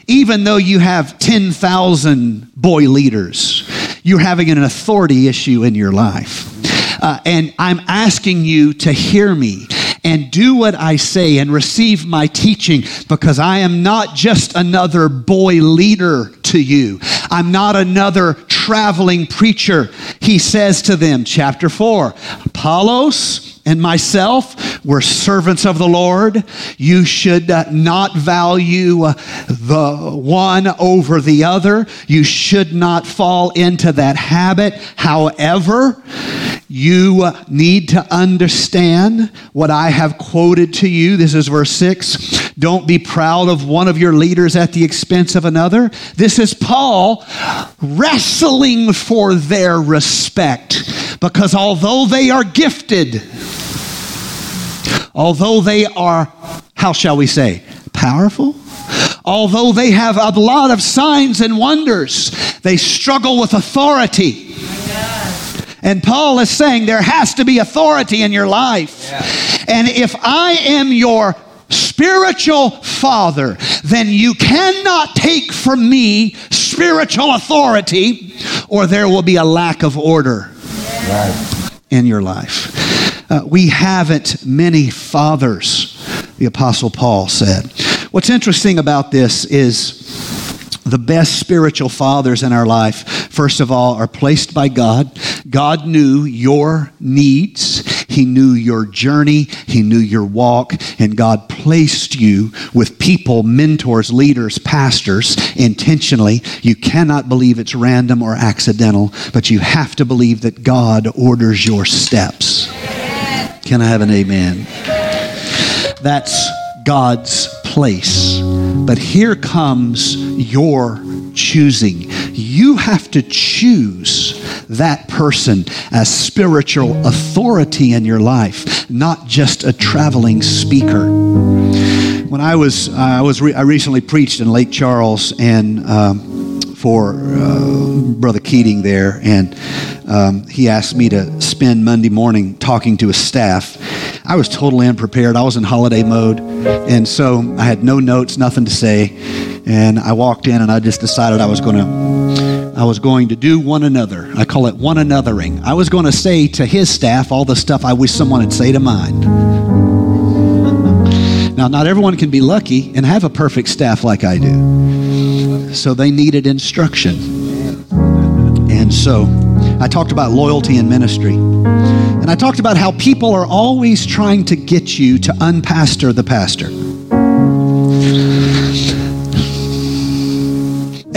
even though you have 10,000 boy leaders, you're having an authority issue in your life. Uh, and I'm asking you to hear me and do what I say and receive my teaching because I am not just another boy leader to you. I'm not another traveling preacher. He says to them, chapter 4, Apollos and myself were servants of the Lord. You should not value the one over the other. You should not fall into that habit. However, you need to understand what I have quoted to you. This is verse 6. Don't be proud of one of your leaders at the expense of another. This is Paul wrestling for their respect because although they are gifted, although they are, how shall we say, powerful, although they have a lot of signs and wonders, they struggle with authority. And Paul is saying there has to be authority in your life. Yeah. And if I am your spiritual father, then you cannot take from me spiritual authority, or there will be a lack of order right. in your life. Uh, we haven't many fathers, the Apostle Paul said. What's interesting about this is the best spiritual fathers in our life, first of all, are placed by God. God knew your needs, He knew your journey, He knew your walk, and God placed you with people, mentors, leaders, pastors intentionally. You cannot believe it's random or accidental, but you have to believe that God orders your steps. Can I have an amen? That's God's place. But here comes your choosing, You have to choose that person as spiritual authority in your life, not just a traveling speaker. When I was, I was, re- I recently preached in Lake Charles and. Um, for uh, Brother Keating there, and um, he asked me to spend Monday morning talking to his staff. I was totally unprepared. I was in holiday mode, and so I had no notes, nothing to say. And I walked in, and I just decided I was going to, I was going to do one another. I call it one anothering. I was going to say to his staff all the stuff I wish someone would say to mine. Now, not everyone can be lucky and have a perfect staff like I do. So they needed instruction. And so I talked about loyalty in ministry. And I talked about how people are always trying to get you to unpastor the pastor.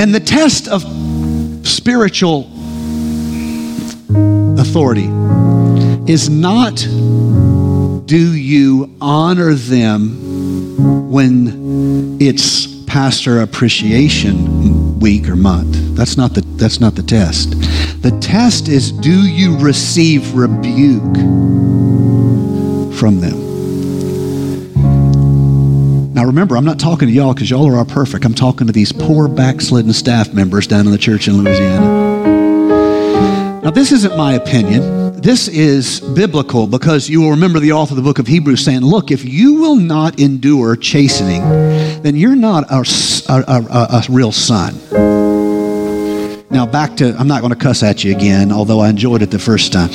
And the test of spiritual authority is not do you honor them when it's pastor appreciation week or month. That's not the that's not the test. The test is do you receive rebuke from them? Now remember i'm not talking to y'all because y'all are all perfect. I'm talking to these poor backslidden staff members down in the church in louisiana. Now this isn't my opinion. This is biblical because you will remember the author of the book of Hebrews saying, Look, if you will not endure chastening, then you're not a, a, a, a real son. Now, back to, I'm not going to cuss at you again, although I enjoyed it the first time.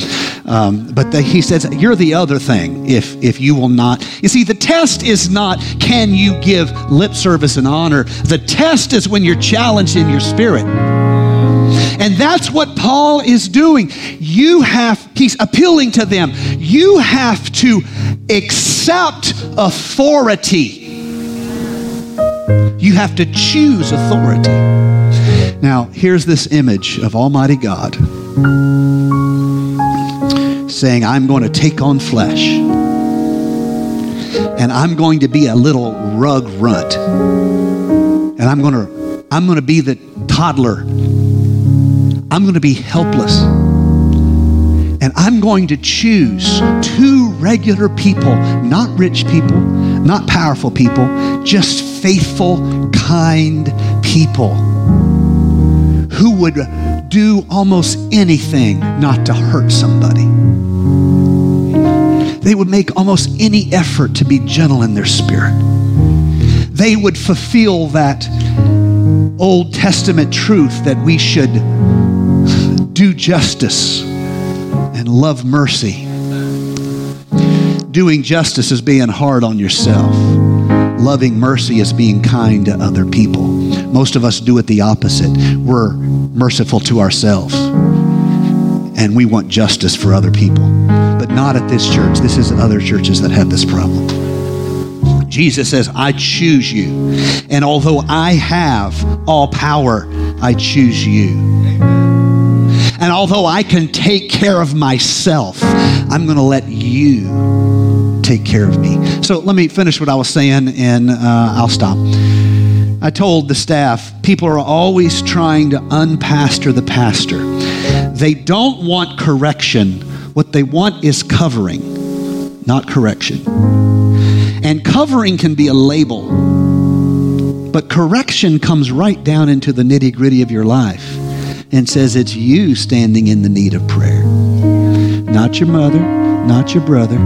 Um, but the, he says, You're the other thing if, if you will not. You see, the test is not can you give lip service and honor, the test is when you're challenged in your spirit. And that's what Paul is doing. You have, he's appealing to them. You have to accept authority. You have to choose authority. Now, here's this image of Almighty God saying, I'm going to take on flesh. And I'm going to be a little rug runt. And I'm going to I'm going to be the toddler I'm going to be helpless. And I'm going to choose two regular people, not rich people, not powerful people, just faithful, kind people who would do almost anything not to hurt somebody. They would make almost any effort to be gentle in their spirit. They would fulfill that Old Testament truth that we should do justice and love mercy. Doing justice is being hard on yourself. Loving mercy is being kind to other people. Most of us do it the opposite. We're merciful to ourselves and we want justice for other people. But not at this church. This is other churches that have this problem. Jesus says, I choose you. And although I have all power, I choose you. And although I can take care of myself, I'm going to let you take care of me. So let me finish what I was saying and uh, I'll stop. I told the staff, people are always trying to unpastor the pastor. They don't want correction. What they want is covering, not correction. And covering can be a label, but correction comes right down into the nitty gritty of your life and says it's you standing in the need of prayer. Not your mother, not your brother,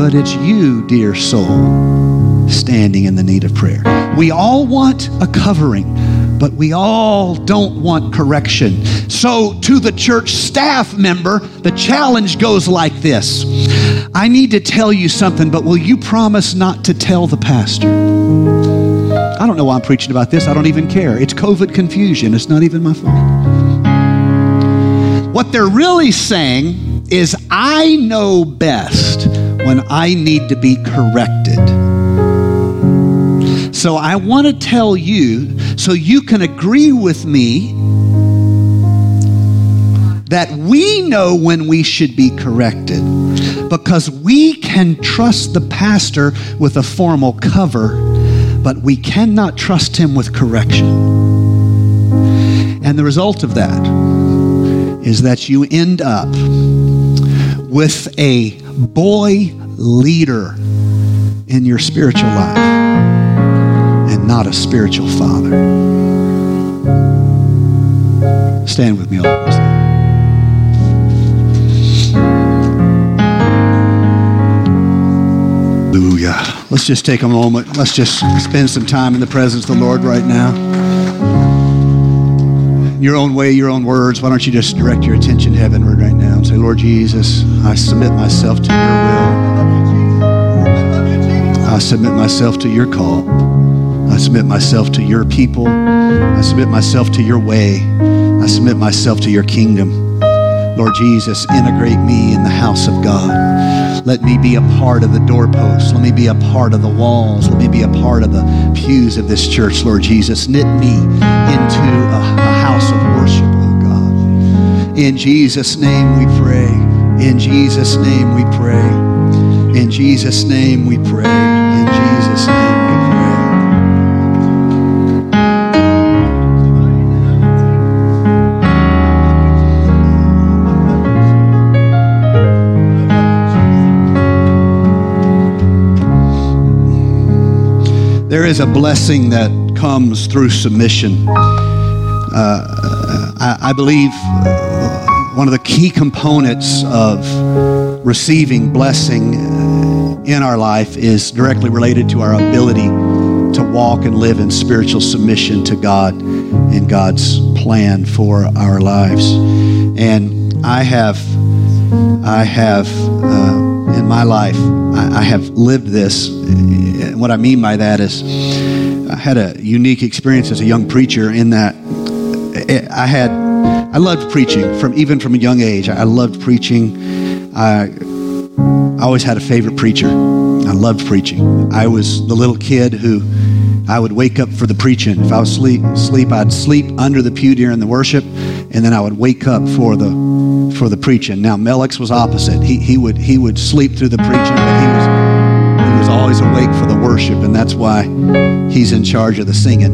but it's you, dear soul, standing in the need of prayer. We all want a covering, but we all don't want correction. So, to the church staff member, the challenge goes like this I need to tell you something, but will you promise not to tell the pastor? I don't know why I'm preaching about this. I don't even care. It's COVID confusion. It's not even my fault. What they're really saying is, I know best when I need to be corrected. So I want to tell you so you can agree with me that we know when we should be corrected because we can trust the pastor with a formal cover but we cannot trust him with correction. And the result of that is that you end up with a boy leader in your spiritual life and not a spiritual father. Stand with me all. Hallelujah. Let's just take a moment. Let's just spend some time in the presence of the Lord right now. Your own way, your own words. Why don't you just direct your attention heavenward right now and say, Lord Jesus, I submit myself to your will. I submit myself to your call. I submit myself to your people. I submit myself to your way. I submit myself to your kingdom. Lord Jesus, integrate me in the house of God. Let me be a part of the doorposts. Let me be a part of the walls. Let me be a part of the pews of this church, Lord Jesus. Knit me into a, a house of worship. In Jesus' name we pray. In Jesus' name we pray. In Jesus' name we pray. In Jesus' name. We pray. There is a blessing that comes through submission. Uh, I, I, believe uh, one of the key components of receiving blessing in our life is directly related to our ability to walk and live in spiritual submission to God and God's plan for our lives. And I have, I have uh, in my life, I, I have lived this what I mean by that is I had a unique experience as a young preacher in that I had I loved preaching from even from a young age. I loved preaching. I, I always had a favorite preacher. I loved preaching. I was the little kid who I would wake up for the preaching. If I was sleep, sleep, I'd sleep under the pew during the worship, and then I would wake up for the for the preaching. Now Melix was opposite. He he would he would sleep through the preaching, but he was he was always awake for the worship, and that's why he's in charge of the singing.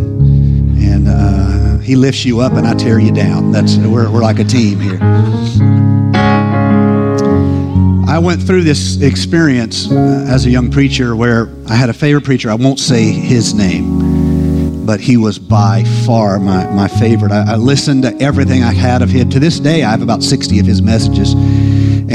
And uh, he lifts you up, and I tear you down. That's we're, we're like a team here. I went through this experience uh, as a young preacher where I had a favorite preacher. I won't say his name, but he was by far my, my favorite. I, I listened to everything I had of him. To this day, I have about 60 of his messages.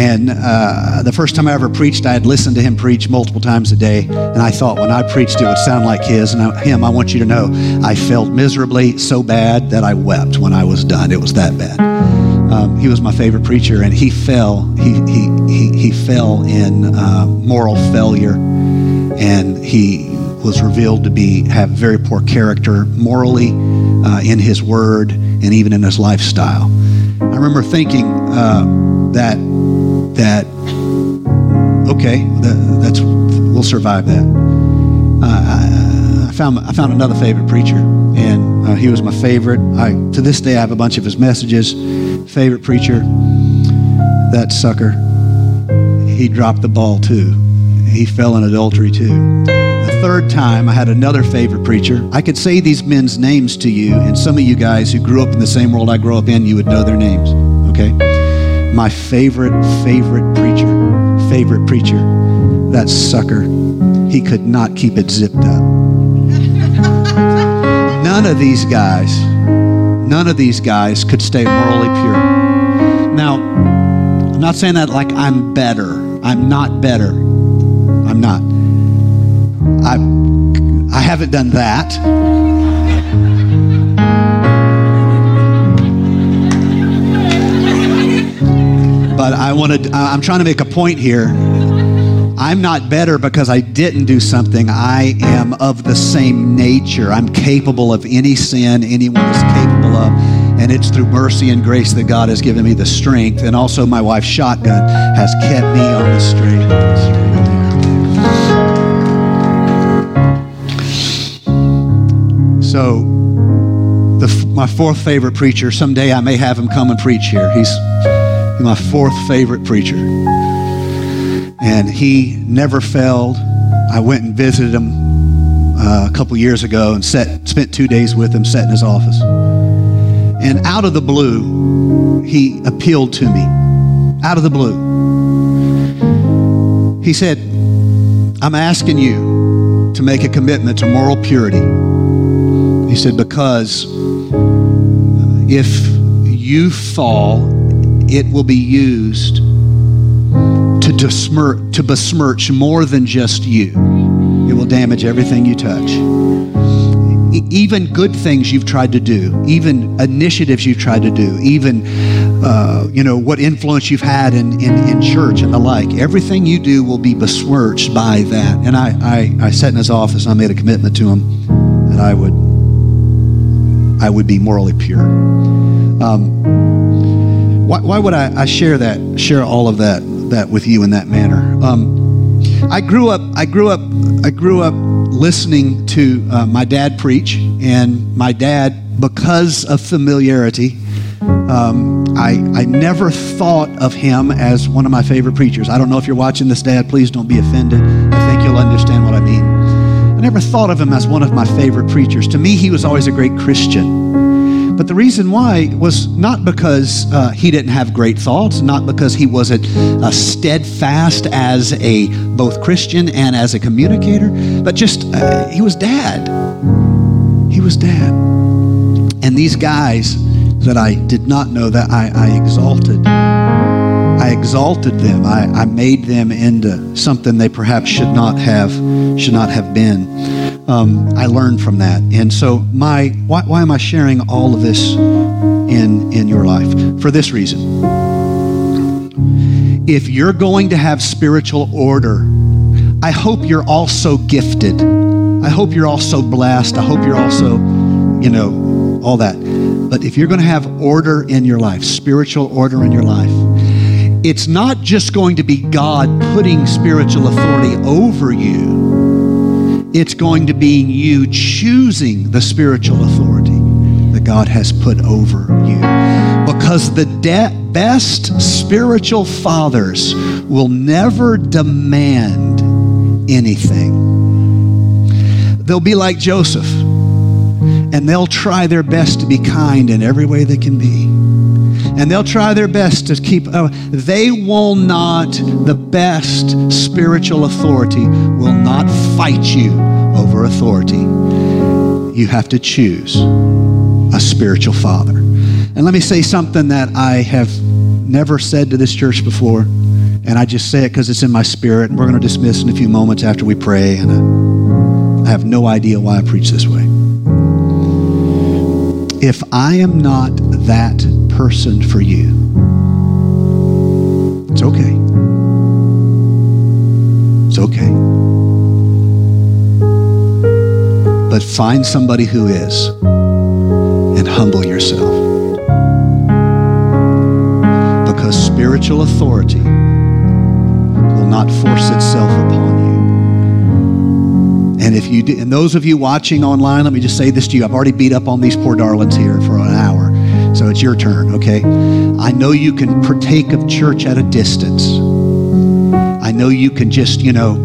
And uh, the first time I ever preached, I had listened to him preach multiple times a day. And I thought when I preached, it would sound like his. And I, him, I want you to know, I felt miserably so bad that I wept when I was done. It was that bad. Um, he was my favorite preacher, and he fell. He, he, he, he fell in uh, moral failure, and he was revealed to be have very poor character morally uh, in his word and even in his lifestyle. I remember thinking uh, that that okay, that, that's we'll survive that. Uh, I, I, found I found another favorite preacher, and uh, he was my favorite. I to this day I have a bunch of his messages. Favorite preacher, that sucker. He dropped the ball too. He fell in adultery too. The third time I had another favorite preacher. I could say these men's names to you, and some of you guys who grew up in the same world I grew up in, you would know their names. Okay my favorite, favorite preacher, favorite preacher, that sucker, he could not keep it zipped up. None of these guys, none of these guys could stay morally pure. Now, I'm not saying that like I'm better. I'm not better. I'm not. I, I haven't done that. But I want to, I'm trying to make a point here. I'm not better because I didn't do something. I am of the same nature. I'm capable of any sin anyone is capable of. And it's through mercy and grace that God has given me the strength. And also, my wife's shotgun has kept me on the straight. So, the, my fourth favorite preacher, someday I may have him come and preach here. He's my fourth favorite preacher. And he never failed. I went and visited him uh, a couple years ago and sat, spent two days with him, sat in his office. And out of the blue, he appealed to me. Out of the blue. He said, I'm asking you to make a commitment to moral purity. He said, because if you fall, it will be used to, besmirch, to besmirch more than just you. It will damage everything you touch. Even good things you've tried to do, even initiatives you've tried to do, even uh, you know what influence you've had in, in, in, church and the like. Everything you do will be besmirched by that. And I, I, I sat in his office and I made a commitment to him that I would I would be morally pure. Um, why, why, would I, I, share that, share all of that, that with you in that manner? Um, I grew up, I grew up, I grew up listening to uh, my dad preach, and my dad, because of familiarity, um, I, I never thought of him as one of my favorite preachers. I don't know if you're watching this, Dad. Please don't be offended. I think you'll understand what I mean. I never thought of him as one of my favorite preachers. To me, he was always a great Christian. But the reason why was not because uh, he didn't have great thoughts, not because he wasn't uh, steadfast as a both Christian and as a communicator, but just uh, he was dad. He was dad. And these guys that I did not know that I, I exalted I exalted them. I, I made them into something they perhaps should not have should not have been. Um, I learned from that, and so my why, why am I sharing all of this in in your life? For this reason. If you're going to have spiritual order, I hope you're also gifted. I hope you're also blessed. I hope you're also, you know, all that. But if you're going to have order in your life, spiritual order in your life, it's not just going to be God putting spiritual authority over you, it's going to be you choosing the spiritual authority that God has put over you. Because the de- best spiritual fathers will never demand anything. They'll be like Joseph, and they'll try their best to be kind in every way they can be and they'll try their best to keep. Uh, they will not, the best spiritual authority will not fight you over authority. You have to choose a spiritual father. And let me say something that I have never said to this church before, and I just say it because it's in my spirit, and we're going to dismiss in a few moments after we pray, and uh, I have no idea why I preach this way. If I am not that person for you. It's okay. Okay. But find somebody who is and humble yourself. Because spiritual authority will not force itself upon you. And if you do, and those of you watching online, let me just say this to you. I've already beat up on these poor darlings here for an hour. So it's your turn, okay? I know you can partake of church at a distance. I know you can just, you know,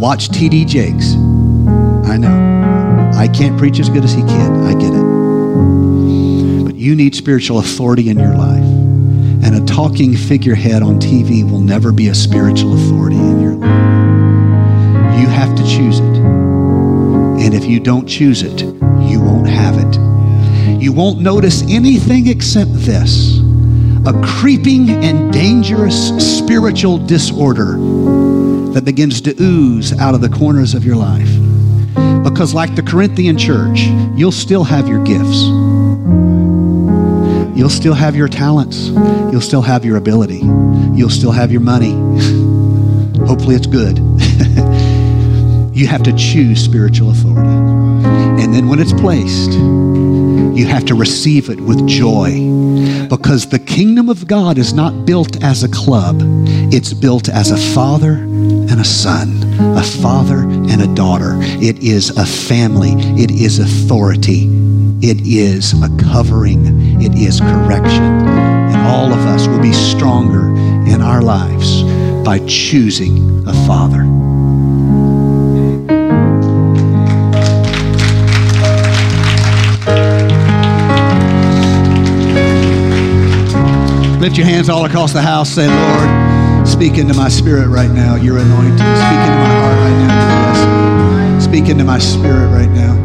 watch TD Jakes. I know. I can't preach as good as he can. I get it. But you need spiritual authority in your life. And a talking figurehead on TV will never be a spiritual authority in your life. You have to choose it. And if you don't choose it, you won't have it you won't notice anything except this a creeping and dangerous spiritual disorder that begins to ooze out of the corners of your life. Because, like the Corinthian church, you'll still have your gifts, you'll still have your talents, you'll still have your ability, you'll still have your money. Hopefully, it's good. you have to choose spiritual authority. And then, when it's placed, you have to receive it with joy because the kingdom of God is not built as a club, it's built as a father and a son, a father and a daughter. It is a family, it is authority, it is a covering, it is correction. And all of us will be stronger in our lives by choosing a father. Lift your hands all across the house. Say, Lord, speak into my spirit right now. Your anointing. Speak into my heart right now. Speak into my spirit right now.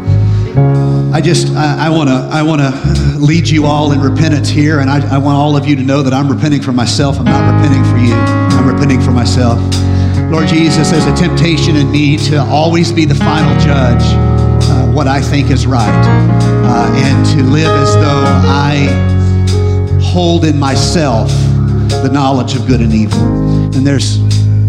I just, I want to, I want to lead you all in repentance here, and I, I want all of you to know that I'm repenting for myself. I'm not repenting for you. I'm repenting for myself. Lord Jesus, there's a temptation in me to always be the final judge, uh, what I think is right, uh, and to live as though I hold in myself the knowledge of good and evil. And there's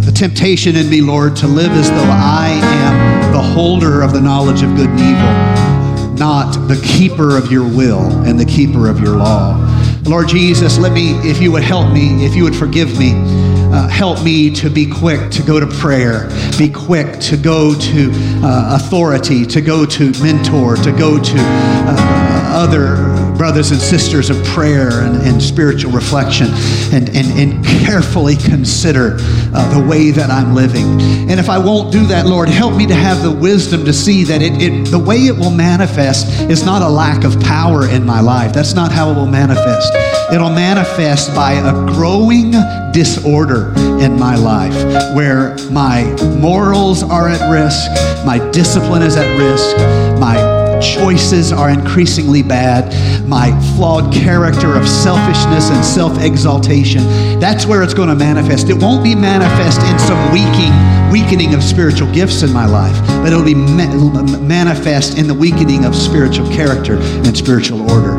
a temptation in me, Lord, to live as though I am the holder of the knowledge of good and evil, not the keeper of your will and the keeper of your law. Lord Jesus, let me, if you would help me, if you would forgive me, uh, help me to be quick to go to prayer, be quick to go to uh, authority, to go to mentor, to go to uh, other brothers and sisters of prayer and, and spiritual reflection and, and, and carefully consider uh, the way that I'm living. And if I won't do that, Lord, help me to have the wisdom to see that it, it, the way it will manifest is not a lack of power in my life. That's not how it will manifest. It'll manifest by a growing disorder in my life where my morals are at risk, my discipline is at risk, my choices are increasingly bad, my flawed character of selfishness and self exaltation. That's where it's going to manifest. It won't be manifest in some weakening, weakening of spiritual gifts in my life, but it'll be ma- manifest in the weakening of spiritual character and spiritual order.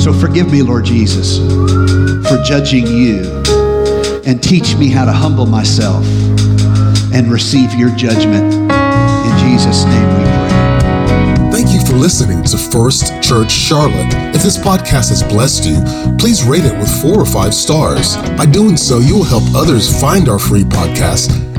So forgive me, Lord Jesus, for judging you and teach me how to humble myself and receive your judgment. In Jesus' name we pray. Thank you for listening to First Church Charlotte. If this podcast has blessed you, please rate it with four or five stars. By doing so, you will help others find our free podcast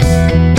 Thank you.